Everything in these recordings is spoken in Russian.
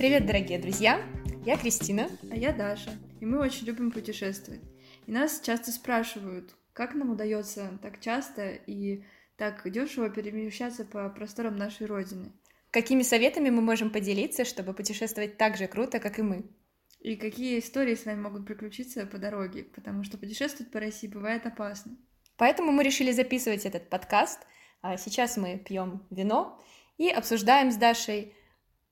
Привет, дорогие друзья! Я Кристина. А я Даша. И мы очень любим путешествовать. И нас часто спрашивают, как нам удается так часто и так дешево перемещаться по просторам нашей Родины. Какими советами мы можем поделиться, чтобы путешествовать так же круто, как и мы? И какие истории с нами могут приключиться по дороге, потому что путешествовать по России бывает опасно. Поэтому мы решили записывать этот подкаст. А сейчас мы пьем вино и обсуждаем с Дашей,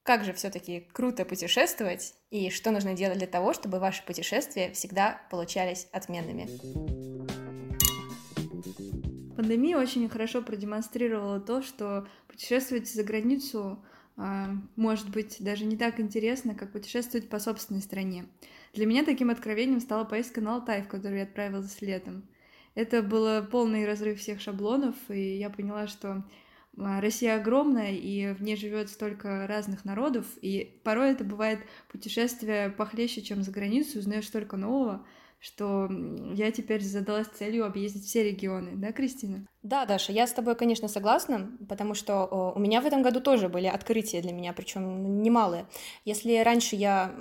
как же все-таки круто путешествовать и что нужно делать для того, чтобы ваши путешествия всегда получались отменными. Пандемия очень хорошо продемонстрировала то, что путешествовать за границу а, может быть даже не так интересно, как путешествовать по собственной стране. Для меня таким откровением стала поездка на Алтай, в которую я отправилась летом. Это было полный разрыв всех шаблонов, и я поняла, что Россия огромная, и в ней живет столько разных народов, и порой это бывает путешествие похлеще, чем за границу, узнаешь столько нового, что я теперь задалась целью объездить все регионы, да, Кристина? Да, Даша, я с тобой, конечно, согласна, потому что у меня в этом году тоже были открытия для меня, причем немалые. Если раньше я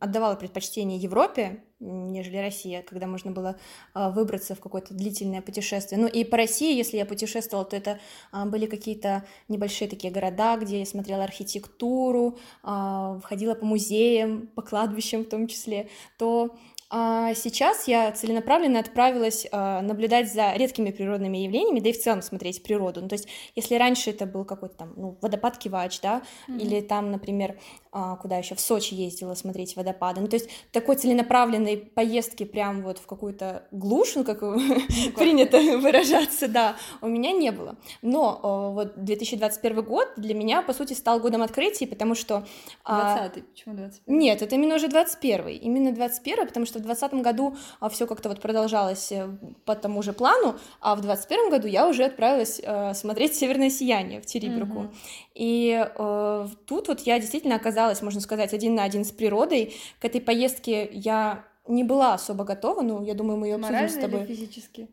отдавала предпочтение Европе, нежели Россия, когда можно было а, выбраться в какое-то длительное путешествие. Ну и по России, если я путешествовала, то это а, были какие-то небольшие такие города, где я смотрела архитектуру, а, ходила по музеям, по кладбищам в том числе, то а сейчас я целенаправленно отправилась э, наблюдать за редкими природными явлениями, да и в целом смотреть природу. Ну, то есть, если раньше это был какой-то там ну, водопад Кивач, да, mm-hmm. или там, например, куда еще в Сочи ездила смотреть водопады. Ну, то есть, такой целенаправленной поездки прям вот в какую-то глушь, ну, как принято выражаться, да, у меня не было. Но э, вот 2021 год для меня, по сути, стал годом открытий, потому что... 20-й, почему 21 Нет, это именно уже 21 именно 21 потому что в 2020 году а, все как-то вот продолжалось э, по тому же плану, а в 2021 году я уже отправилась э, смотреть «Северное сияние» в Териберку. Mm-hmm. И э, тут вот я действительно оказалась, можно сказать, один на один с природой. К этой поездке я не была особо готова, но я думаю, мы ее обсудим морально с тобой. Или физически?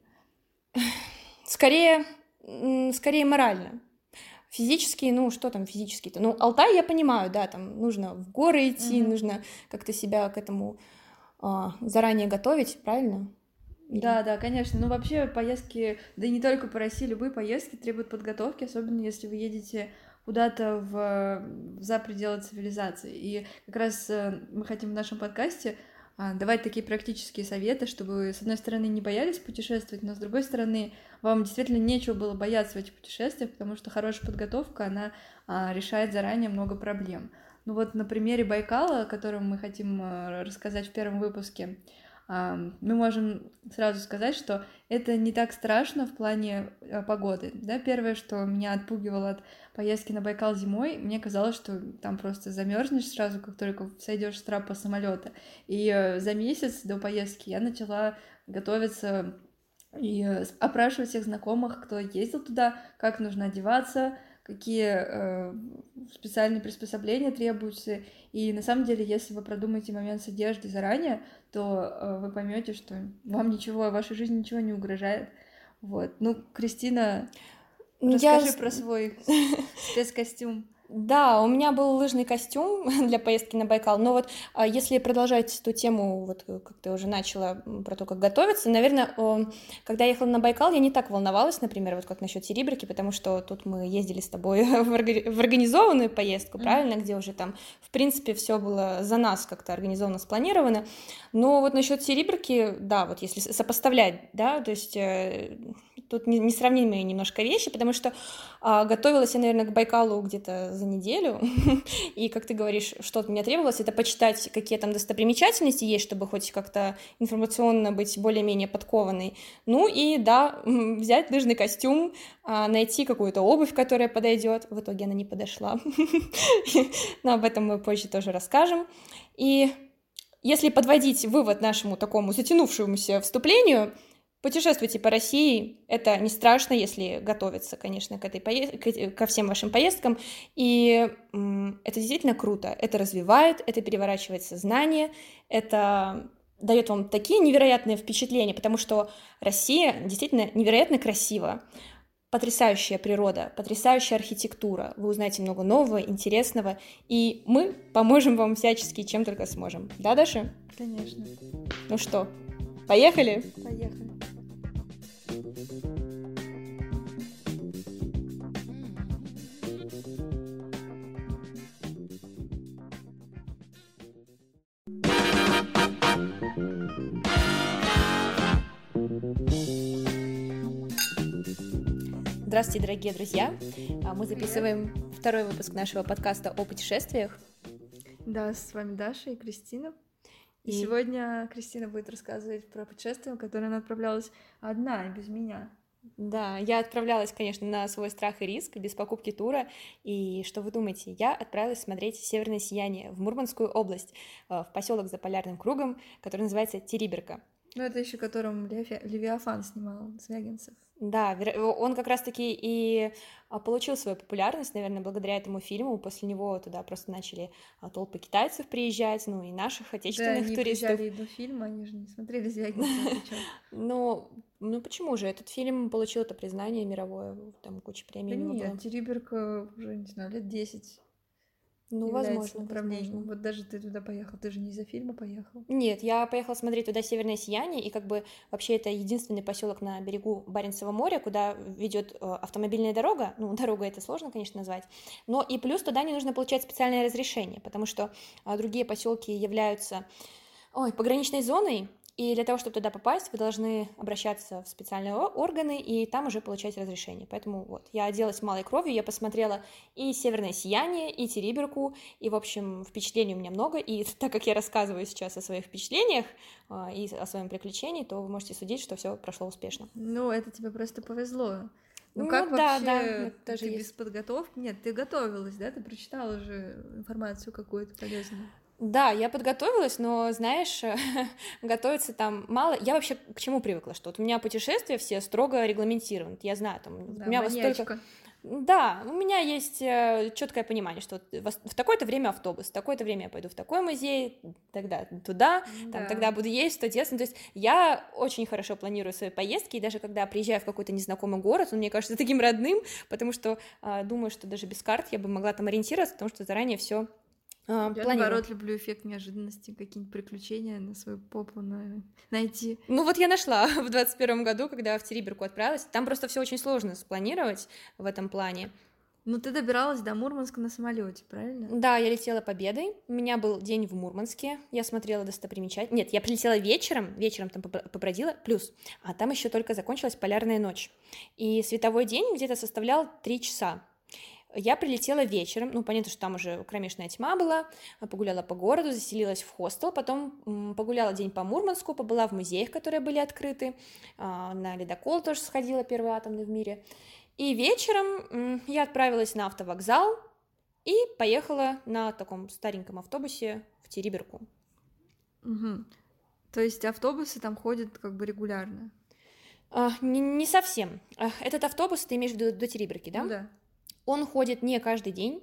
Скорее, скорее морально. Физически, ну что там физически-то? Ну, Алтай я понимаю, да, там нужно в горы идти, mm-hmm. нужно как-то себя к этому а, заранее готовить, правильно? Да, да, конечно. Ну, вообще, поездки, да и не только по России, любые поездки требуют подготовки, особенно если вы едете куда-то в, за пределы цивилизации. И как раз э, мы хотим в нашем подкасте а, давать такие практические советы, чтобы с одной стороны, не боялись путешествовать, но с другой стороны, вам действительно нечего было бояться в этих путешествиях, потому что хорошая подготовка, она а, решает заранее много проблем. Ну вот на примере Байкала, о котором мы хотим э, рассказать в первом выпуске, мы можем сразу сказать, что это не так страшно в плане э, погоды. Да? Первое, что меня отпугивало от поездки на Байкал зимой, мне казалось, что там просто замерзнешь сразу, как только сойдешь с трапа самолета. И э, за месяц до поездки я начала готовиться и опрашивать всех знакомых, кто ездил туда, как нужно одеваться, какие э, специальные приспособления требуются. И на самом деле, если вы продумаете момент с одеждой заранее, то э, вы поймете, что вам ничего, вашей жизни ничего не угрожает. Вот. Ну, Кристина, ну, расскажи Я... про свой спецкостюм. Да, у меня был лыжный костюм для поездки на Байкал, но вот а, если продолжать эту тему, вот э, как ты уже начала про то, как готовиться, наверное, когда я ехала на Байкал, я не так волновалась, например, вот как насчет Серебрики, потому что тут мы ездили с тобой в, организованную поездку, правильно, mm-hmm. где уже там, в принципе, все было за нас как-то организованно, спланировано, но вот насчет Серебрики, да, вот если сопоставлять, да, то есть э, тут несравнимые немножко вещи, потому что а, готовилась я, наверное, к Байкалу где-то за неделю, и, как ты говоришь, что от меня требовалось, это почитать, какие там достопримечательности есть, чтобы хоть как-то информационно быть более-менее подкованной. Ну и, да, взять лыжный костюм, а, найти какую-то обувь, которая подойдет. В итоге она не подошла, но об этом мы позже тоже расскажем. И если подводить вывод нашему такому затянувшемуся вступлению, Путешествуйте по России, это не страшно, если готовиться, конечно, к этой поездке, ко всем вашим поездкам, и это действительно круто, это развивает, это переворачивает сознание, это дает вам такие невероятные впечатления, потому что Россия действительно невероятно красива. потрясающая природа, потрясающая архитектура. Вы узнаете много нового, интересного, и мы поможем вам всячески, чем только сможем. Да, Даша? Конечно. Ну что, поехали? Поехали. Здравствуйте, дорогие друзья! А, мы записываем Привет. второй выпуск нашего подкаста о путешествиях. Да, с вами Даша и Кристина. И, и сегодня Кристина будет рассказывать про путешествие, в которое она отправлялась одна, без меня. Да, я отправлялась, конечно, на свой страх и риск, без покупки тура. И что вы думаете? Я отправилась смотреть северное сияние в Мурманскую область, э, в поселок за полярным кругом, который называется Териберка. Ну, это еще которым Левиафан снимал, Звягинцев. Да, он как раз-таки и а, получил свою популярность, наверное, благодаря этому фильму. После него туда просто начали а, толпы китайцев приезжать, ну и наших отечественных да, они туристов. приезжали до фильма, они же не смотрели Звягинцева. Ну, ну почему же? Этот фильм получил это признание мировое, там куча премий. Да нет, Териберка уже, не знаю, лет 10 ну, возможно, направлением. Возможно. Вот даже ты туда поехал, ты же не из-за фильма поехал. Нет, я поехала смотреть туда Северное сияние, и как бы вообще это единственный поселок на берегу Баренцева моря, куда ведет э, автомобильная дорога. Ну, дорога это сложно, конечно, назвать. Но и плюс туда не нужно получать специальное разрешение, потому что а, другие поселки являются ой, пограничной зоной, и для того, чтобы туда попасть, вы должны обращаться в специальные органы и там уже получать разрешение. Поэтому вот, я оделась малой кровью, я посмотрела и «Северное сияние», и «Териберку», и, в общем, впечатлений у меня много, и так как я рассказываю сейчас о своих впечатлениях э, и о своем приключении, то вы можете судить, что все прошло успешно. Ну, это тебе просто повезло. Ну, ну как да, вообще да, ты тоже без есть. подготовки? Нет, ты готовилась, да? Ты прочитала же информацию какую-то полезную. Да, я подготовилась, но, знаешь, готовиться там мало. Я вообще к чему привыкла, что вот у меня путешествия все строго регламентированы. Я знаю, там, да, у меня вот столько... Да, у меня есть э, четкое понимание, что в такое-то время автобус, в такое-то время я пойду в такой музей, тогда туда, да. там, тогда буду есть, что делать. Ну, то есть я очень хорошо планирую свои поездки, и даже когда приезжаю в какой-то незнакомый город, он мне кажется таким родным, потому что э, думаю, что даже без карт я бы могла там ориентироваться, потому что заранее все а, Я, планирую. наоборот, люблю эффект неожиданности, какие-нибудь приключения на свою попу на... найти. Ну вот я нашла в двадцать первом году, когда в Териберку отправилась. Там просто все очень сложно спланировать в этом плане. Ну, ты добиралась до Мурманска на самолете, правильно? Да, я летела победой. У меня был день в Мурманске. Я смотрела достопримечательности. Нет, я прилетела вечером, вечером там побродила, плюс. А там еще только закончилась полярная ночь. И световой день где-то составлял три часа. Я прилетела вечером, ну, понятно, что там уже кромешная тьма была, погуляла по городу, заселилась в хостел, потом погуляла день по Мурманску, побыла в музеях, которые были открыты, а, на ледокол тоже сходила, первый атомный в мире. И вечером я отправилась на автовокзал и поехала на таком стареньком автобусе в Териберку. Угу. То есть автобусы там ходят как бы регулярно? А, не, не совсем. А, этот автобус, ты имеешь в виду до Териберки, да? Ну, да. Он ходит не каждый день,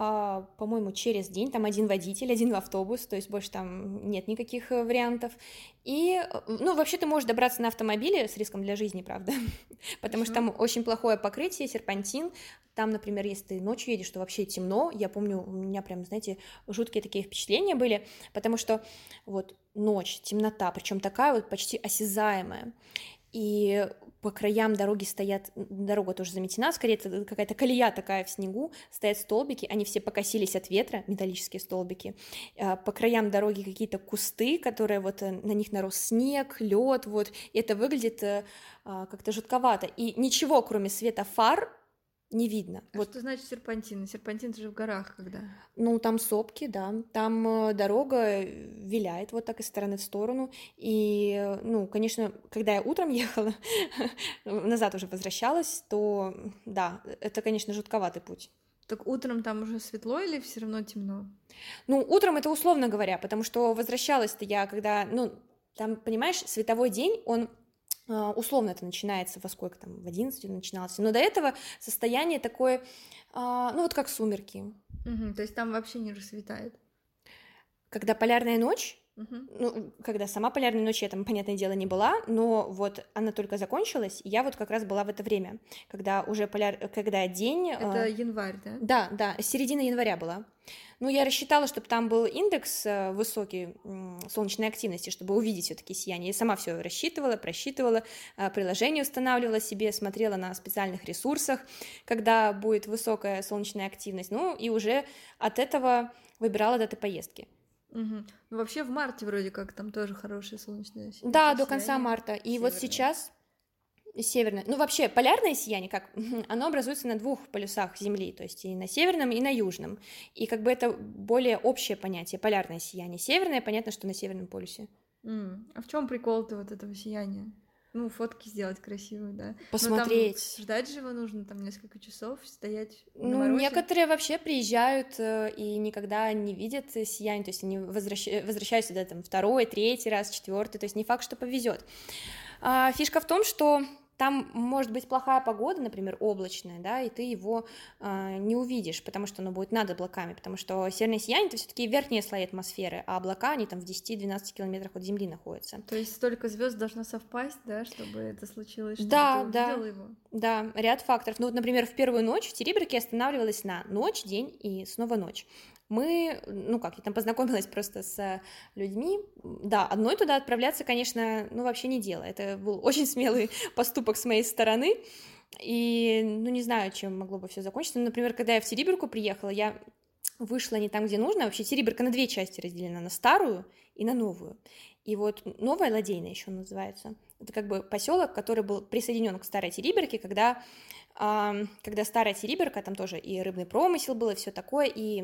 а, по-моему, через день, там один водитель, один автобус, то есть больше там нет никаких э, вариантов. И, э, ну, вообще ты можешь добраться на автомобиле с риском для жизни, правда, потому что там очень плохое покрытие, серпантин, там, например, если ты ночью едешь, то вообще темно, я помню, у меня прям, знаете, жуткие такие впечатления были, потому что вот ночь, темнота, причем такая вот почти осязаемая, и по краям дороги стоят, дорога тоже заметена, скорее это какая-то колея такая в снегу, стоят столбики, они все покосились от ветра, металлические столбики, а, по краям дороги какие-то кусты, которые вот э, на них нарос снег, лед, вот, и это выглядит э, а, как-то жутковато, и ничего, кроме света фар, не видно. А вот. что значит серпантин? Серпантин же в горах когда? Ну, там сопки, да. Там э, дорога виляет вот так из стороны в сторону. И, э, ну, конечно, когда я утром ехала, назад уже возвращалась, то, да, это, конечно, жутковатый путь. Так утром там уже светло или все равно темно? Ну, утром это условно говоря, потому что возвращалась-то я, когда, ну, там, понимаешь, световой день, он условно это начинается во сколько там, в 11 начиналось, но до этого состояние такое, а, ну вот как сумерки. Угу, то есть там вообще не рассветает? Когда полярная ночь, Ну, когда сама полярная ночь, я там, понятное дело, не была, но вот она только закончилась, и я вот как раз была в это время, когда уже поляр... когда день... Это э... январь, да? Да, да, середина января была. Ну, я рассчитала, чтобы там был индекс э, высокий солнечной активности, чтобы увидеть все-таки сияние. Я сама все рассчитывала, просчитывала, э, приложение устанавливала себе, смотрела на специальных ресурсах, когда будет высокая солнечная активность. Ну, и уже от этого выбирала даты поездки. Угу. Ну, вообще в марте вроде как там тоже хорошее солнечное сияние. Да, до конца марта. И северное. вот сейчас северное. Ну, вообще, полярное сияние, как оно образуется на двух полюсах Земли, то есть и на северном, и на южном. И как бы это более общее понятие, полярное сияние. Северное, понятно, что на северном полюсе. Mm. А в чем прикол-то вот этого сияния? Ну, фотки сделать красивые, да. Посмотреть. там ждать же его нужно там несколько часов, стоять Ну, морозе. некоторые вообще приезжают э, и никогда не видят сияние, то есть они возвращ... возвращаются сюда там второй, третий раз, четвертый, то есть не факт, что повезет. А, фишка в том, что там может быть плохая погода, например, облачная, да, и ты его э, не увидишь, потому что оно будет над облаками, потому что северное сияние это все-таки верхние слои атмосферы, а облака они там в 10-12 километрах от Земли находятся. То есть столько звезд должно совпасть, да, чтобы это случилось, чтобы да, ты да, его. Да, ряд факторов. Ну вот, например, в первую ночь в Териберке останавливалась на ночь, день и снова ночь мы, ну как, я там познакомилась просто с людьми, да, одной туда отправляться, конечно, ну вообще не дело, это был очень смелый поступок с моей стороны, и, ну не знаю, чем могло бы все закончиться, например, когда я в Териберку приехала, я вышла не там, где нужно. Вообще Териберка на две части разделена, на старую и на новую. И вот новая Ладейна еще называется. Это как бы поселок, который был присоединен к старой Териберке, когда когда старая Териберка, там тоже и рыбный промысел был, и все такое, и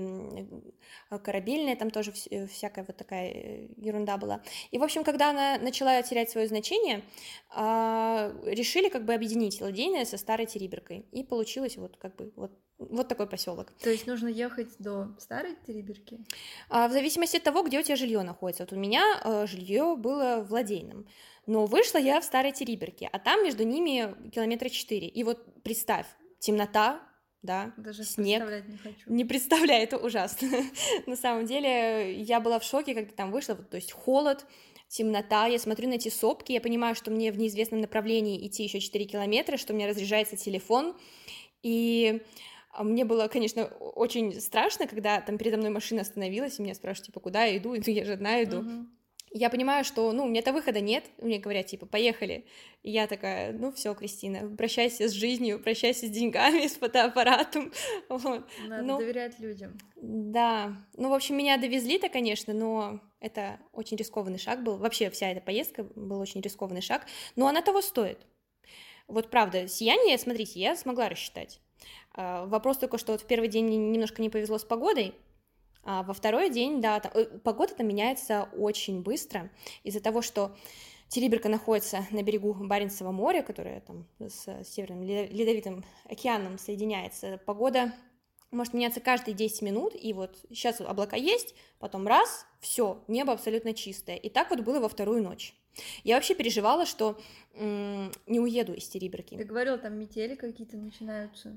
корабельная, там тоже всякая вот такая э, ерунда была. И, в общем, когда она начала терять свое значение, а, решили как бы объединить Ладейное со старой Териберкой, и получилось вот как бы вот вот такой поселок. То есть нужно ехать до старой Териберки? А, в зависимости от того, где у тебя жилье находится. Вот у меня э, жилье было в Ладейном, но вышла я в старой Териберке, а там между ними километра четыре. И вот представь, темнота, да, Даже снег. Представлять не хочу. Не представляю, это ужасно. На самом деле, я была в шоке, когда там вышла, то есть холод, темнота, я смотрю на эти сопки, я понимаю, что мне в неизвестном направлении идти еще 4 километра, что у меня разряжается телефон, и мне было, конечно, очень страшно, когда там передо мной машина остановилась, и меня спрашивают, типа, куда я иду, и я же одна иду. Uh-huh. Я понимаю, что, ну, у меня-то выхода нет, мне говорят, типа, поехали. И я такая, ну, все, Кристина, прощайся с жизнью, прощайся с деньгами, с фотоаппаратом. Вот. Надо ну, доверять людям. Да, ну, в общем, меня довезли-то, конечно, но это очень рискованный шаг был. Вообще вся эта поездка был очень рискованный шаг, но она того стоит. Вот правда, сияние, смотрите, я смогла рассчитать. А, вопрос только, что вот в первый день немножко не повезло с погодой, а во второй день, да, там, э, погода там меняется очень быстро из-за того, что Териберка находится на берегу Баренцева моря, которое там с Северным Ледовитым океаном соединяется. Погода может меняться каждые 10 минут, и вот сейчас облака есть, потом раз, все, небо абсолютно чистое. И так вот было во вторую ночь. Я вообще переживала, что м- не уеду из Териберки. Ты говорил, там метели какие-то начинаются.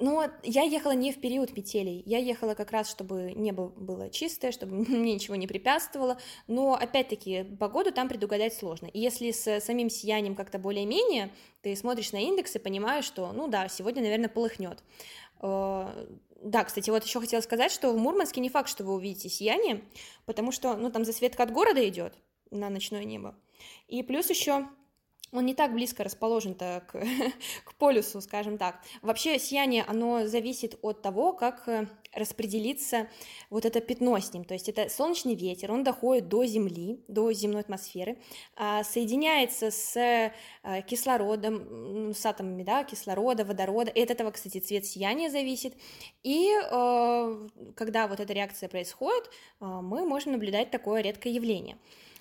Ну, я ехала не в период метелей, я ехала как раз, чтобы небо было чистое, чтобы мне ничего не препятствовало, но, опять-таки, погоду там предугадать сложно. И если с самим сиянием как-то более-менее, ты смотришь на индекс и понимаешь, что, ну да, сегодня, наверное, полыхнет. Э, да, кстати, вот еще хотела сказать, что в Мурманске не факт, что вы увидите сияние, потому что, ну, там засветка от города идет на ночное небо. И плюс еще он не так близко расположен-то к, к полюсу, скажем так. Вообще сияние, оно зависит от того, как э, распределится вот это пятно с ним. То есть это солнечный ветер, он доходит до Земли, до земной атмосферы, а, соединяется с э, кислородом, с атомами да, кислорода, водорода. И от этого, кстати, цвет сияния зависит. И э, когда вот эта реакция происходит, мы можем наблюдать такое редкое явление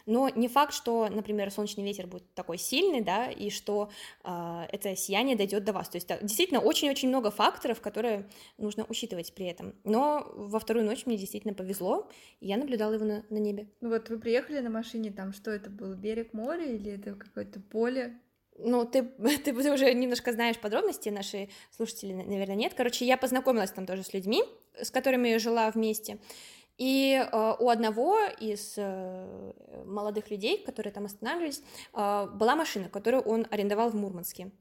но не факт, что, например, солнечный ветер будет такой сильный, да, и что э, это сияние дойдет до вас. То есть действительно очень-очень много факторов, которые нужно учитывать при этом. Но во вторую ночь мне действительно повезло, и я наблюдала его на, на небе. Ну вот вы приехали на машине, там что это был, берег моря или это какое-то поле? Ну, ты, ты уже немножко знаешь подробности, наши слушатели, наверное, нет. Короче, я познакомилась там тоже с людьми, с которыми я жила вместе. И э, у одного из э, молодых людей, которые там останавливались, э, была машина, которую он арендовал в Мурманске.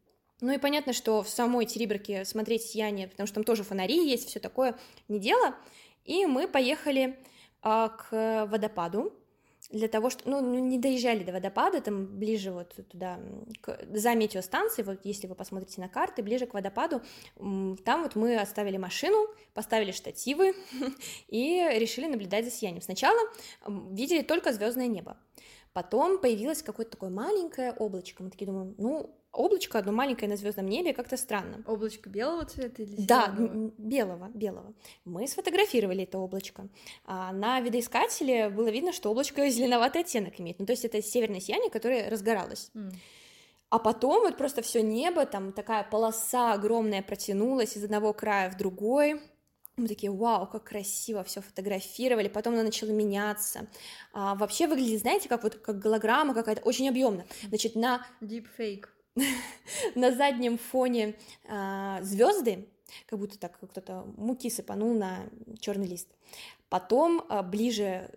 Ну и понятно, что в самой Териберке смотреть сияние, потому что там тоже фонари есть, все такое не дело. И мы поехали э, к водопаду, для того, что, ну, ну, не доезжали до водопада, там ближе вот туда, к, за метеостанцией, вот если вы посмотрите на карты, ближе к водопаду, там вот мы оставили машину, поставили штативы и решили наблюдать за сиянием. Сначала видели только звездное небо, потом появилось какое-то такое маленькое облачко, мы такие думаем, ну, облачко одно маленькое на звездном небе, как-то странно. Облачко белого цвета или Да, белого, белого. Мы сфотографировали это облачко. А на видоискателе было видно, что облачко зеленоватый оттенок имеет. Ну, то есть это северное сияние, которое разгоралось. Mm. А потом вот просто все небо, там такая полоса огромная протянулась из одного края в другой. Мы такие, вау, как красиво, все фотографировали, потом она начала меняться. А, вообще выглядит, знаете, как вот как голограмма какая-то, очень объемно. Значит, на... Deepfake. на заднем фоне а, звезды, как будто так кто-то муки сыпанул на черный лист. Потом а, ближе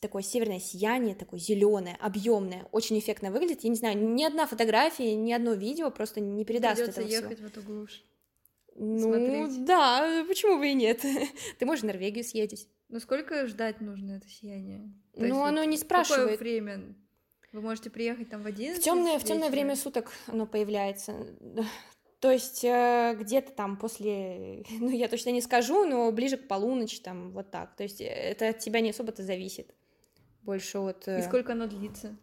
такое северное сияние, такое зеленое, объемное, очень эффектно выглядит. Я не знаю, ни одна фотография, ни одно видео просто не передаст Придется этого ехать всего. в эту глушь. Ну, смотреть. да, почему бы и нет? Ты можешь в Норвегию съездить. Ну, сколько ждать нужно это сияние? То ну, есть оно не спрашивает. Какое время? Вы можете приехать там в 11 В темное, в темное время суток оно появляется. То есть э, где-то там после, ну я точно не скажу, но ближе к полуночи там вот так. То есть э, это от тебя не особо-то зависит. Больше от... э, И сколько оно длится?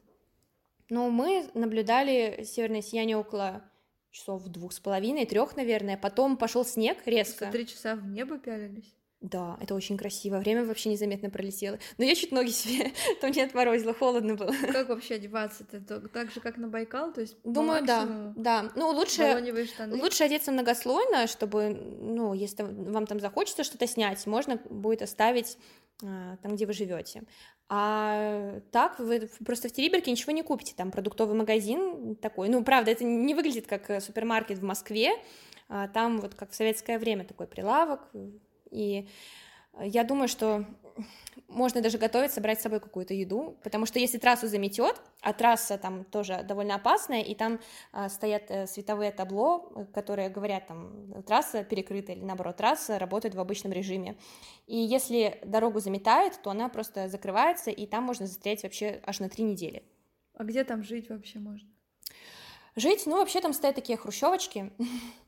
Ну мы наблюдали северное сияние около часов двух с половиной, трех, наверное. Потом пошел снег резко. Что, три часа в небо пялились? Да, это очень красиво. Время вообще незаметно пролетело. Но я чуть ноги себе там не отморозила, холодно было. Как вообще одеваться-то? Так же, как на Байкал? То есть Думаю, да, да. Ну, лучше, лучше одеться многослойно, чтобы, ну, если вам там захочется что-то снять, можно будет оставить а, там, где вы живете. А так вы просто в Териберке ничего не купите, там продуктовый магазин такой. Ну, правда, это не выглядит как э, супермаркет в Москве, а там вот как в советское время такой прилавок, и я думаю, что можно даже готовиться, брать с собой какую-то еду, потому что если трассу заметет, а трасса там тоже довольно опасная, и там а, стоят а, световые табло, которые говорят там трасса перекрыта или наоборот трасса работает в обычном режиме. И если дорогу заметает, то она просто закрывается, и там можно застрять вообще аж на три недели. А где там жить вообще можно? Жить, ну, вообще там стоят такие хрущевочки,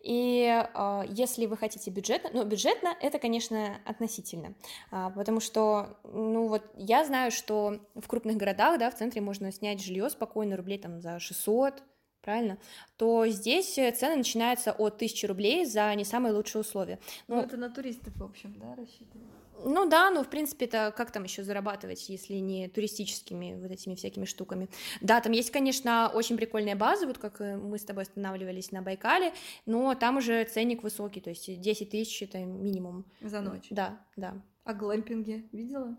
и э, если вы хотите бюджетно, ну, бюджетно это, конечно, относительно, а, потому что, ну, вот я знаю, что в крупных городах, да, в центре можно снять жилье спокойно, рублей там за 600, правильно, то здесь цены начинаются от 1000 рублей за не самые лучшие условия. Ну, ну это на туристов, в общем, да, рассчитывают? Ну да, ну в принципе это как там еще зарабатывать, если не туристическими вот этими всякими штуками. Да, там есть, конечно, очень прикольные базы, вот как э, мы с тобой останавливались на Байкале, но там уже ценник высокий, то есть 10 тысяч это минимум. За ночь? Да, да. А глэмпинги видела?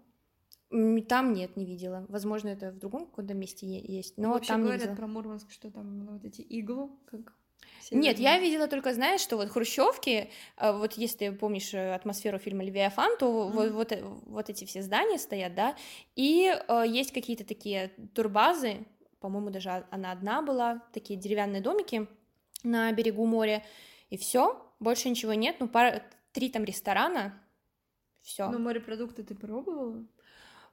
Там нет, не видела. Возможно, это в другом каком-то месте есть, но ну, вообще там говорят не видела. про Мурманск, что там вот эти иглу, как нет, я видела только, знаешь, что вот хрущевки, э, вот если ты помнишь э, атмосферу фильма «Левиафан», то mm-hmm. вот, вот, э, вот эти все здания стоят, да, и э, есть какие-то такие турбазы, по-моему, даже она одна была, такие деревянные домики на берегу моря, и все, больше ничего нет, ну, пара, три там ресторана, все. Ну, морепродукты ты пробовала?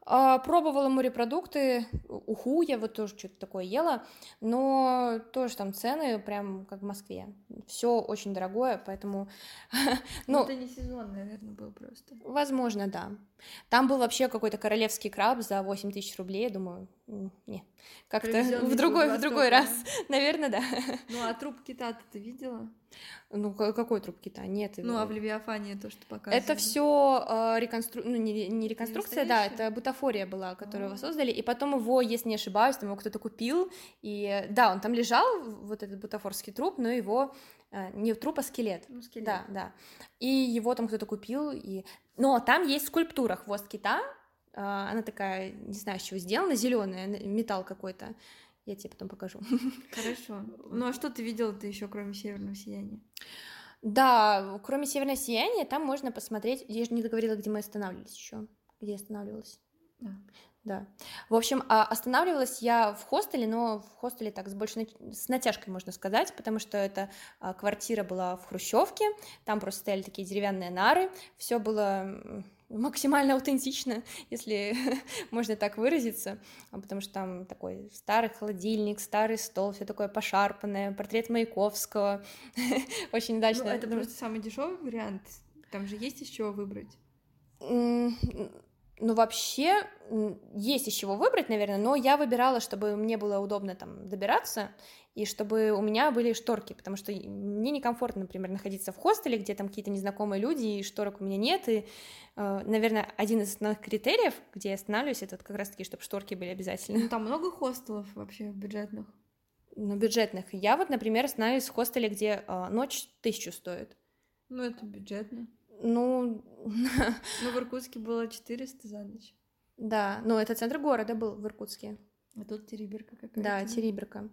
А, пробовала морепродукты, уху я вот тоже что-то такое ела, но тоже там цены прям как в Москве. Все очень дорогое, поэтому... ну, это не сезон, наверное, был просто. Возможно, да. Там был вообще какой-то королевский краб за 8 тысяч рублей, я думаю, не, как-то в другой, в другой раз, наверное, да. Ну, а труп кита ты видела? Ну, какой труп кита? Нет. Ну, а в Левиафане то, что показывали. Это все э, реконстру... ну, не, не реконструкция, не да, это бутафория была, которую его создали, и потом его, если не ошибаюсь, там его кто-то купил, и да, он там лежал, вот этот бутафорский труп, но его э, не труп, а скелет. Ну, скелет. Да, да. И его там кто-то купил, и... Но там есть скульптура хвост кита, э, она такая, не знаю, с чего сделана, зеленая, металл какой-то. Я тебе потом покажу. Хорошо. Ну а что ты видела ты еще, кроме северного сияния? Да, кроме северного сияния, там можно посмотреть. Я же не договорила, где мы останавливались еще. где я останавливалась. Да. Да. В общем, а, останавливалась я в хостеле, но в хостеле так с большой с натяжкой, можно сказать, потому что эта а, квартира была в Хрущевке, там просто стояли такие деревянные нары, все было максимально аутентично, если можно так выразиться, а, потому что там такой старый холодильник, старый стол, все такое пошарпанное, портрет Маяковского, очень удачно. Ну, это просто самый дешевый вариант, там же есть из чего выбрать. Ну, вообще, есть из чего выбрать, наверное, но я выбирала, чтобы мне было удобно там добираться, и чтобы у меня были шторки, потому что мне некомфортно, например, находиться в хостеле, где там какие-то незнакомые люди, и шторок у меня нет, и, э, наверное, один из основных критериев, где я останавливаюсь, это как раз-таки, чтобы шторки были обязательно. Ну, там много хостелов вообще бюджетных? Ну, бюджетных. Я вот, например, останавливаюсь в хостеле, где э, ночь тысячу стоит. Ну, это бюджетно. Ну... Ну, в Иркутске было 400 за ночь. Да, но это центр города был в Иркутске. А тут Териберка какая-то. Да, Териберка.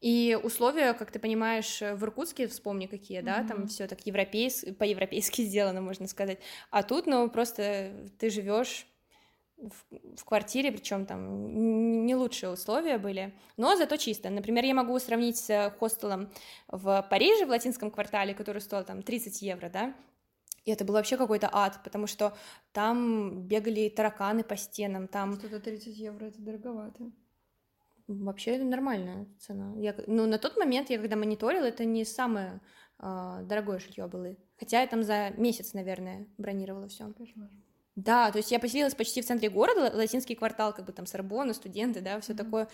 И условия, как ты понимаешь, в Иркутске, вспомни какие, да, mm-hmm. там все так европейс... по-европейски сделано, можно сказать. А тут, ну, просто ты живешь в, в квартире, причем там не лучшие условия были, но зато чисто. Например, я могу сравнить с хостелом в Париже, в латинском квартале, который стоил там 30 евро, да, и это был вообще какой-то ад, потому что там бегали тараканы по стенам, там... Что-то 30 евро, это дороговато. Вообще нормальная цена. Я, ну, на тот момент, я когда мониторила, это не самое э, дорогое жилье было. Хотя я там за месяц, наверное, бронировала все. Да, то есть я поселилась почти в центре города, латинский квартал, как бы там Сорбона, студенты, да, все mm-hmm. такое.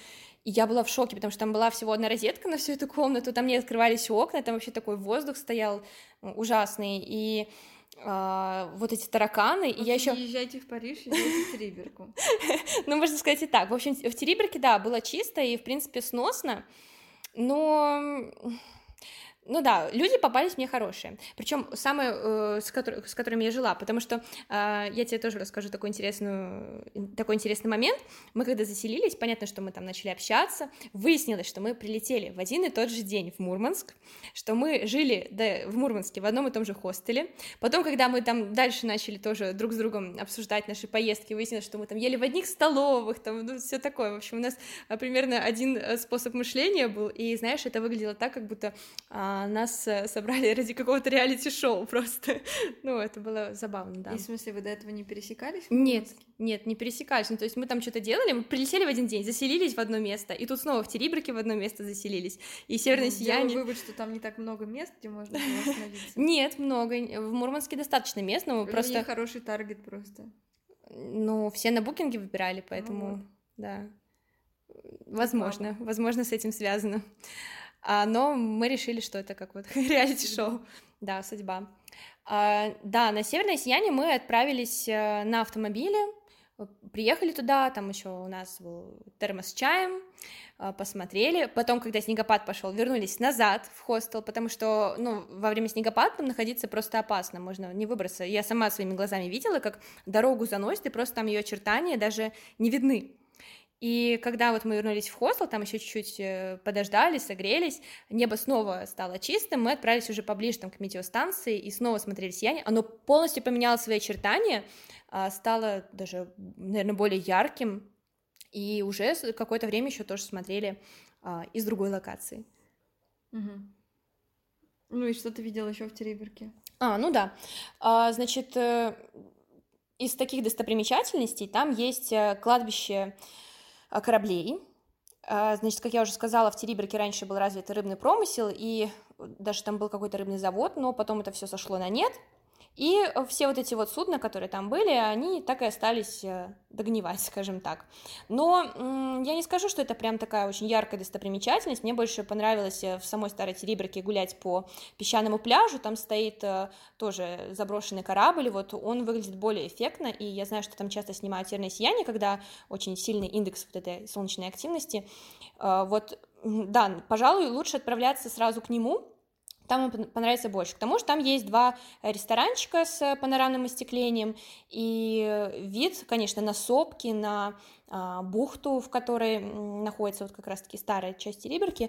И я была в шоке, потому что там была всего одна розетка на всю эту комнату, там не открывались окна, там вообще такой воздух стоял ужасный. И а, вот эти тараканы, и я еще... Езжайте в Париж, езжайте в Териберку. ну, можно сказать и так. В общем, в Териберке, да, было чисто и, в принципе, сносно, но ну да, люди попались мне хорошие. Причем самые, э, с, котор- с которыми я жила, потому что э, я тебе тоже расскажу такой, интересную, такой интересный момент. Мы когда заселились, понятно, что мы там начали общаться, выяснилось, что мы прилетели в один и тот же день в Мурманск, что мы жили да, в Мурманске в одном и том же хостеле. Потом, когда мы там дальше начали тоже друг с другом обсуждать наши поездки, выяснилось, что мы там ели в одних столовых, там, ну, все такое. В общем, у нас а, примерно один э, способ мышления был, и, знаешь, это выглядело так, как будто а, а, нас э, собрали ради какого-то реалити-шоу просто. ну, это было забавно, да. И в смысле, вы до этого не пересекались? Нет, нет, не пересекались. Ну, то есть мы там что-то делали, мы прилетели в один день, заселились в одно место, и тут снова в Терибрике в одно место заселились. И Северное ну, Сияние... вывод, что там не так много мест, где можно остановиться. Нет, много. В Мурманске достаточно мест, но просто... хороший таргет просто. Ну, все на букинге выбирали, поэтому, да. Возможно, возможно, с этим связано. А, но мы решили, что это как вот реалити-шоу. Да, судьба. А, да, на Северное Сияние мы отправились э, на автомобиле, приехали туда, там еще у нас был термос с чаем, э, посмотрели. Потом, когда снегопад пошел, вернулись назад в хостел, потому что, ну, во время снегопада там находиться просто опасно, можно не выбраться. Я сама своими глазами видела, как дорогу заносит, и просто там ее очертания даже не видны. И когда вот мы вернулись в хостел, там еще чуть-чуть э, подождали, согрелись, небо снова стало чистым, мы отправились уже поближе там, к метеостанции и снова смотрели сияние. Оно полностью поменяло свои очертания, а, стало даже, наверное, более ярким, и уже какое-то время еще тоже смотрели а, из другой локации. Угу. Ну и что ты видела еще в Териберке? А, ну да. А, значит, э, из таких достопримечательностей там есть э, кладбище кораблей. Э, значит, как я уже сказала, в Териберке раньше был развит рыбный промысел, и даже там был какой-то рыбный завод, но потом это все сошло на нет, и э, все вот эти вот судна, которые там были, они так и остались э, догнивать, скажем так. Но я не скажу, что это прям такая очень яркая достопримечательность. Мне больше понравилось э, в самой Старой Териберке гулять по песчаному пляжу. Там стоит тоже заброшенный корабль, вот он выглядит более эффектно, и я знаю, что там часто снимают терное сияние, когда очень сильный индекс вот этой солнечной активности. Вот, да, пожалуй, лучше отправляться сразу к нему, там ему понравится больше. К тому же там есть два ресторанчика с панорамным остеклением, и вид, конечно, на сопки, на а, бухту, в которой находится вот как раз-таки старая часть Риберки,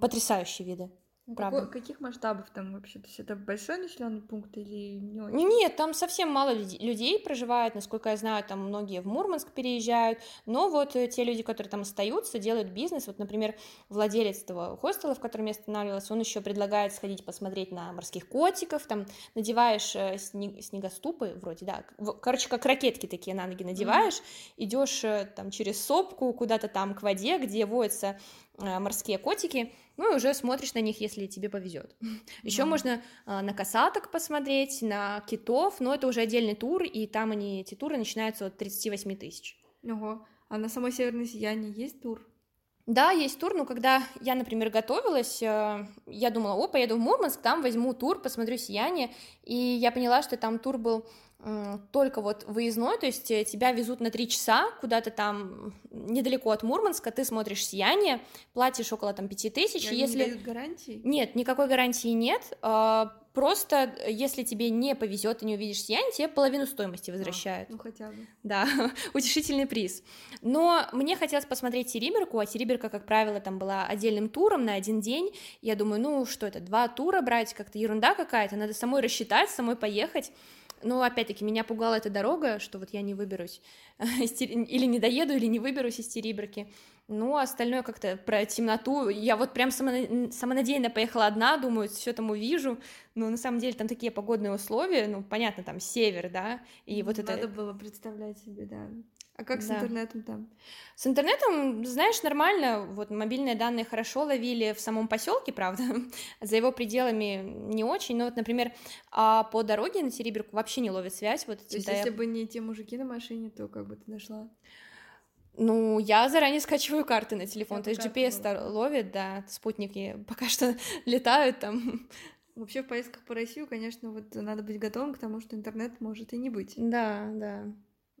потрясающие виды. Правда. Какой- каких масштабов там вообще? То есть это большой населенный пункт или не очень? Нет, там совсем мало люд- людей проживает, насколько я знаю, там многие в Мурманск переезжают, но вот э, те люди, которые там остаются, делают бизнес, вот, например, владелец этого хостела, в котором я останавливалась, он еще предлагает сходить посмотреть на морских котиков, там надеваешь э, сне- снегоступы, вроде, да, короче, как ракетки такие на ноги надеваешь, идешь э, там через сопку куда-то там к воде, где водятся морские котики, ну и уже смотришь на них, если тебе повезет. Еще можно а, на косаток посмотреть, на китов, но это уже отдельный тур, и там они, эти туры начинаются от 38 тысяч. Ого. А на самой Северной Сиянии есть тур? Да, есть тур, но когда я, например, готовилась, э, я думала, о, поеду в Мурманск, там возьму тур, посмотрю «Сияние», и я поняла, что там тур был только вот выездной, то есть э, тебя везут на три часа куда-то там недалеко от Мурманска, ты смотришь «Сияние», платишь около там пяти тысяч, И если... не дают гарантии? Нет, никакой гарантии нет. а, Просто э, если тебе не повезет и не увидишь сияние, тебе половину стоимости возвращают. Ну хотя бы. Да, утешительный приз. Но мне хотелось посмотреть Териберку, а Териберка, как правило, там была отдельным туром на один день. Я думаю, ну что это, два тура брать, как-то ерунда какая-то, надо самой рассчитать, самой поехать. Но опять-таки меня пугала эта дорога, что вот я не выберусь или не доеду, или не выберусь из Териберки. Ну, а остальное как-то про темноту. Я вот прям самона- самонадеянно поехала одна, думаю, все там увижу. Но на самом деле там такие погодные условия, ну, понятно, там север, да, и вот это... Надо было представлять себе, да. А как с Да. интернетом там? С интернетом, знаешь, нормально. Вот мобильные данные хорошо ловили в самом поселке, правда. За его пределами не очень. Но вот, например, а по дороге на Териберку вообще не ловит связь. Вот То есть, я- если бы не те мужики на машине, то как бы ты дошла? Ну, я заранее скачиваю карты на телефон. Я То есть GPS ловит, да, спутники пока что летают там. Вообще в поездках по Россию, конечно, вот надо быть готовым к тому, что интернет может и не быть. Да, да.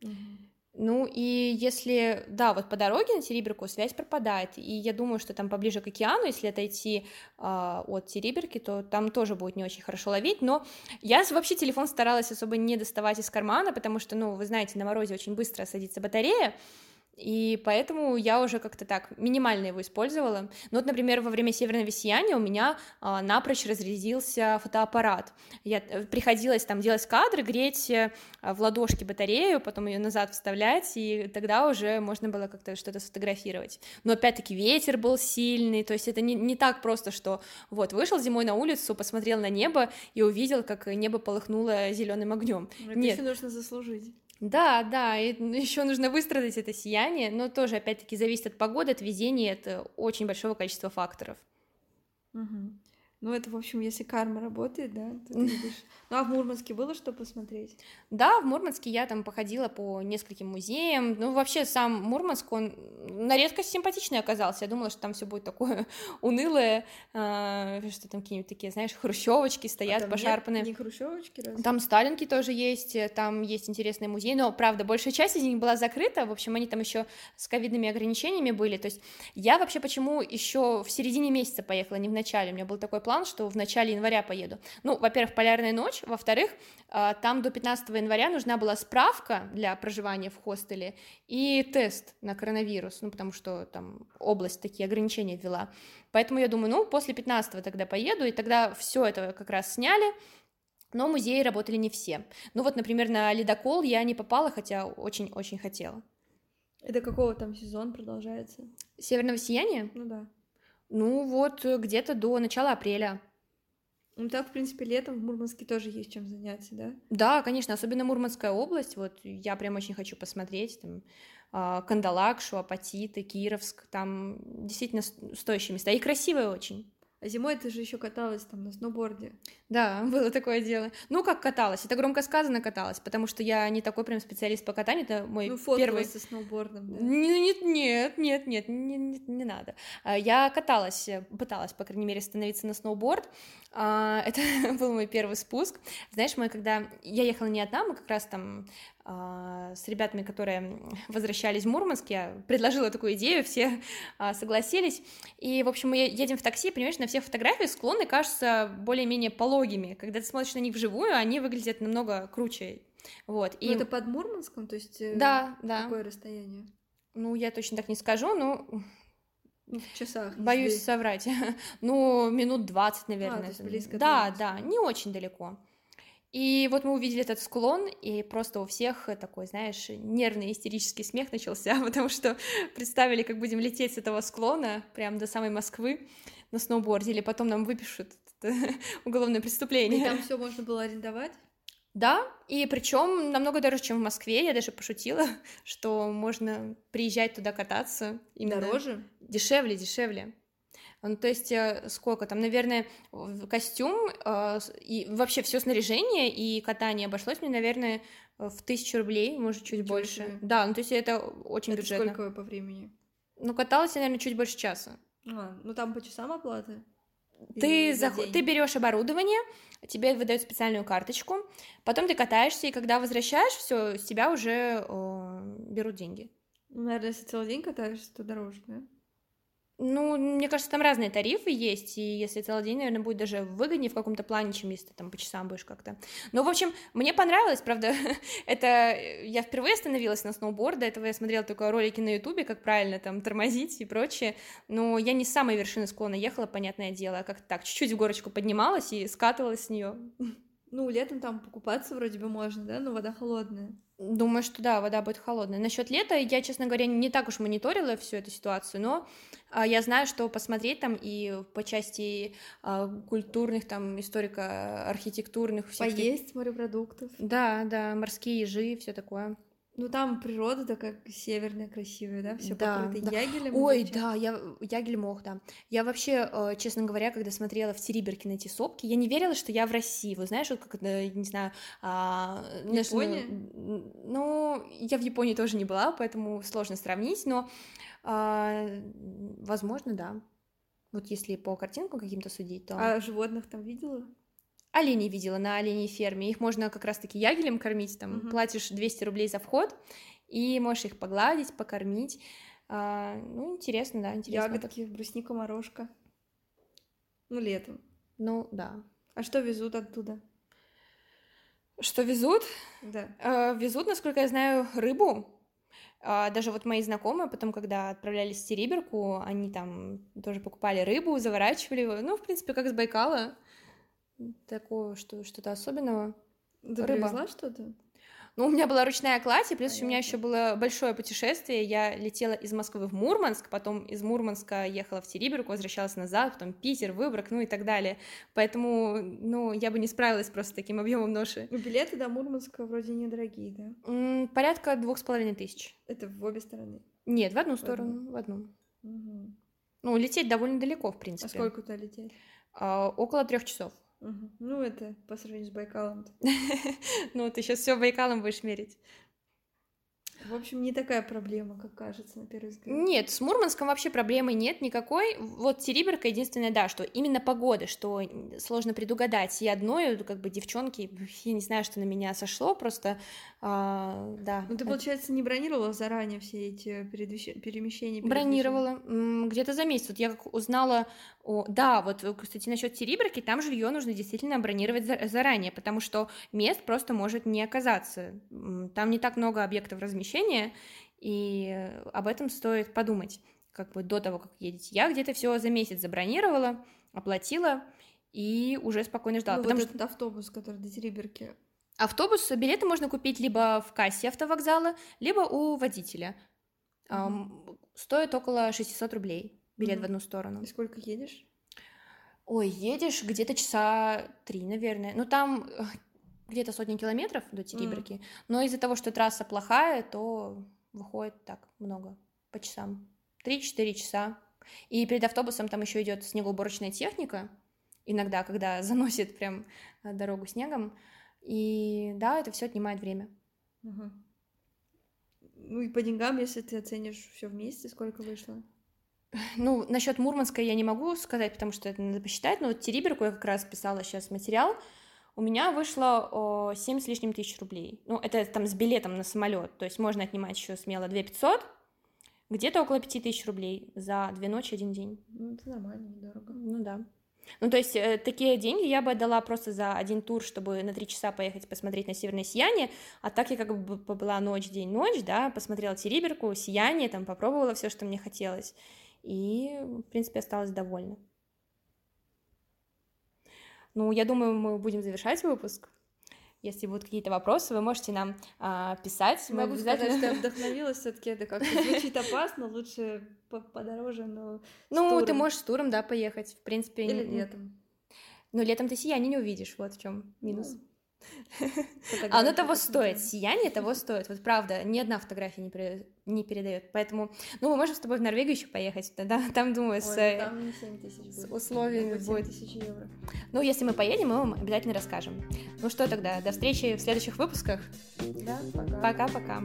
Мгм. Ну и если, да, вот по дороге на Териберку связь пропадает, и я думаю, что там поближе к океану, если отойти а, от Териберки, то там тоже будет не очень хорошо ловить, но я вообще телефон старалась особо не доставать из кармана, потому что, ну, вы знаете, на морозе очень быстро садится батарея, и поэтому я уже как-то так минимально его использовала. Ну вот, например, во время северного сияния у меня а, напрочь разрядился фотоаппарат. Я э, приходилось там делать кадры, греть э, в ладошке батарею, потом ее назад вставлять, и тогда уже можно было как-то что-то сфотографировать. Но опять-таки ветер был сильный, то есть это не, не так просто, что вот вышел зимой на улицу, посмотрел на небо и увидел, как небо полыхнуло зеленым огнем. Это Нет. еще нужно заслужить. Да, да, и еще нужно выстрадать это сияние, но тоже, опять-таки, зависит от погоды, от везения, от очень большого количества факторов. Мгм. Ну, это, в общем, если карма работает, да, то ты видишь. Ну, а в Мурманске было что посмотреть? Да, в Мурманске я там походила по нескольким музеям. Ну, вообще, сам Мурманск, он на редкость симпатичный оказался. Я думала, что там все будет такое унылое, а, что там какие-нибудь такие, знаешь, хрущевочки А стоят нет пошарпанные. Не хрущевочки, разве? Там сталинки тоже есть, там есть интересный музей, но, правда, большая часть из них была закрыта, в общем, они там еще с ковидными ограничениями были, то есть я вообще почему еще в середине месяца поехала, не в начале, у меня был такой план, что в начале января поеду. Ну, во-первых, полярная ночь, во-вторых, а, там до 15 января нужна была справка для проживания в хостеле и тест на коронавирус, ну, потому что там область такие ограничения ввела. Поэтому я думаю, ну, после 15 тогда поеду, и тогда все это как раз сняли, но музеи работали не все. Ну вот, например, на ледокол я не попала, хотя очень-очень хотела. Это какого там сезон продолжается? Северного сияния? Ну да. Ну вот, э, где-то до начала апреля. Ну, так, в принципе, летом в Мурманске тоже есть чем заняться, да? Да, конечно, особенно Мурманская область, вот я прям очень хочу посмотреть, там, а, Кандалакшу, Апатиты, Кировск, там действительно стоящие места, и красивые очень. А зимой ты же еще каталась там на сноуборде. Да, было такое дело. Ну, как каталась, это громко сказано каталась, потому что я не такой прям специалист по катанию, это мой Ну, первый... фоткалась со сноубордом, да? Нет, нет, нет, нет, не, не, не надо. А, Я каталась, э, пыталась, по крайней мере, становиться на сноуборд. А, Это был мой первый спуск. Знаешь, мы когда... Я ехала не одна, мы как раз там а, с ребятами, которые возвращались в Мурманск, я предложила такую идею, все согласились. И, в общем, мы едем в такси, понимаешь, на всех фотографиях склоны кажутся более-менее пологими. Когда ты смотришь на них вживую, они выглядят намного круче. Вот. Ну, И... это под Мурманском, то есть... э, Да, да. Какое расстояние? Ну, я точно так не скажу, но Ну, в часах. Боюсь если- соврать. ну, минут 20, наверное. А, то есть близко да, двигаться. да, не очень далеко. И вот мы увидели этот склон, и просто у всех такой, знаешь, нервный истерический смех начался, потому что представили, как будем лететь с этого склона прямо до самой Москвы на сноуборде, или потом нам выпишут уголовное И преступление. там все можно было арендовать? Да, и причем намного дороже, чем в Москве. Я даже пошутила, что можно приезжать туда кататься. именно Дороже? Дешевле, дешевле. Ну, то есть, э, сколько там, наверное, костюм э, и вообще все снаряжение и катание обошлось мне, наверное, в тысячу рублей, может, чуть Ничего больше. себе. Да, ну, то есть это очень Это бюджетно. сколько по времени? Ну, каталась я, наверное, чуть больше часа. А, ну там по часам оплата? Ты, Или за заход... день? ты берешь оборудование, тебе выдают специальную карточку, потом ты катаешься, и когда возвращаешь, все, с тебя уже э, берут деньги. Ну, наверное, если целый день катаешься, то дороже, да? Ну, мне кажется, там разные тарифы есть, и если целый день, наверное, будет даже выгоднее в каком-то плане, чем если ты там по часам будешь как-то. Ну, в общем, мне понравилось, правда, это я впервые остановилась на сноуборд, до этого я смотрела только ролики на ютубе, как правильно там тормозить и прочее, но я не с самой вершины склона ехала, понятное дело, а как-то так, чуть-чуть в горочку поднималась и скатывалась с нее. Ну, летом там покупаться вроде бы можно, да, но вода холодная. Думаю, что да, вода будет холодная. Насчет лета я, честно говоря, не так уж мониторила всю эту ситуацию, но а, я знаю, что посмотреть там и по части а, культурных, там, историко-архитектурных всяких... Поесть морепродуктов. Да, да, морские ежи, все такое. Ну, там природа такая северная, красивая, да? Все Да, покрыто да. ягелем. Ой, чем? да, я Ягель мох, да. Я вообще, э, честно говоря, когда смотрела в Териберке на эти сопки, я не верила, что я в России. Вы знаешь, вот как не знаю, а, ну, Япония? н- Ну, я в Японии тоже не была, поэтому сложно сравнить, но, а, возможно, да. Вот если по картинкам каким-то судить, то... А животных там видела? Оленей видела на оленей ферме. Их можно как раз-таки ягелем кормить. Там Мгм. платишь 200 рублей за вход, и можешь их погладить, покормить. А, ну, интересно, да, интересно. Ягодки, брусника, морожка. Ну, летом. Ну, да. А что везут оттуда? Что везут? Да. Э, везут, насколько я знаю, рыбу. А, Даже вот мои знакомые потом, когда отправлялись в Териберку, они там тоже покупали рыбу, заворачивали его. Ну, в принципе, как с Байкала. Такого, что, что-то особенного. Ты Рыба. привезла что-то? Ну, у меня была ручная кладь, и плюс у меня Понятно. еще было большое путешествие. Я летела из Москвы в Мурманск, потом из Мурманска ехала в Териберку, возвращалась назад, потом Питер, Выборг, ну и так далее. Поэтому, ну, я бы не справилась просто с таким объемом ноши. Ну, билеты до Мурманска вроде недорогие, да? М, Порядка двух с половиной тысяч. Это в обе стороны. Нет, в одну В одну. сторону, в одну. Мгм. Ну, лететь довольно далеко, в А принципе. сколько туда лететь? А, около трех часов. Мгм. Ну, это по сравнению с Байкалом. Ну, ты сейчас все Байкалом будешь мерить. В общем, не такая проблема, как кажется на первый взгляд. Нет, с Мурманском вообще проблемы нет никакой. Вот Териберка единственное, да, что именно погода, что сложно предугадать. И одной, как бы, девчонки, я не знаю, что на меня сошло, просто, а, да. Ну, ты, получается, не бронировала заранее все эти перемещения? передвижения? Бронировала где-то за месяц. Вот я узнала, о, да, вот, э, кстати, насчет Териберки, там жилье нужно действительно бронировать за- заранее, потому что мест просто может не оказаться. Там не так много объектов размещения, и э, об этом стоит подумать, как бы до того, как едете. Я где-то все за месяц забронировала, оплатила и уже спокойно ждала. Ну, потому вот что этот автобус, который до Териберки. Автобус, билеты можно купить либо в кассе автовокзала, либо у водителя. Ам, Стоит около 600 рублей билет Мгм. в одну сторону. И сколько едешь? Ой, едешь где-то часа три, наверное. Ну, там э, где-то сотни километров до Териберки. Но из-за того, что трасса плохая, то выходит так много по часам. Три-четыре часа. И перед автобусом там еще идет снегоуборочная техника. Иногда, когда заносит прям э, дорогу снегом. И да, это все отнимает время. Мгм. Ну и по деньгам, если ты оценишь все вместе, сколько вышло? Ну, насчет Мурманска я не могу сказать, потому что это надо посчитать, но вот Териберку я как раз писала сейчас материал. У меня вышло о, 7 с лишним тысяч рублей. Ну, это там с билетом на самолет, то есть можно отнимать еще смело 2 500, где-то около 5 тысяч рублей за две ночи, один день. Ну, это нормально, недорого. Ну да. Ну, то есть э, такие деньги я бы отдала просто за один тур, чтобы на три часа поехать посмотреть на северное сияние, а так я как бы побыла ночь, день, ночь, да, посмотрела Териберку, сияние, там попробовала все, что мне хотелось, и, в принципе, осталась довольна. Ну, я думаю, мы будем завершать выпуск. Если будут какие-то вопросы, вы можете нам а, писать. Мы Могу обязательно... сказать, что я вдохновилась все таки это как-то звучит опасно, лучше подороже, но Ну, ты можешь с туром, да, поехать, в принципе. Или летом. Ну, летом ты сияние не увидишь, вот в чем минус. Ну, а оно того стоит, сияние того стоит, вот правда, ни одна фотография не, пере... не передает, поэтому, ну, мы можем с тобой в Норвегию еще поехать, да, там, думаю, с, Ой, ну там не 7 тысяч с условиями будет. тысяч евро. Ну, если мы поедем, мы вам обязательно расскажем. Ну что тогда, до встречи в следующих выпусках. Да, пока. Пока-пока.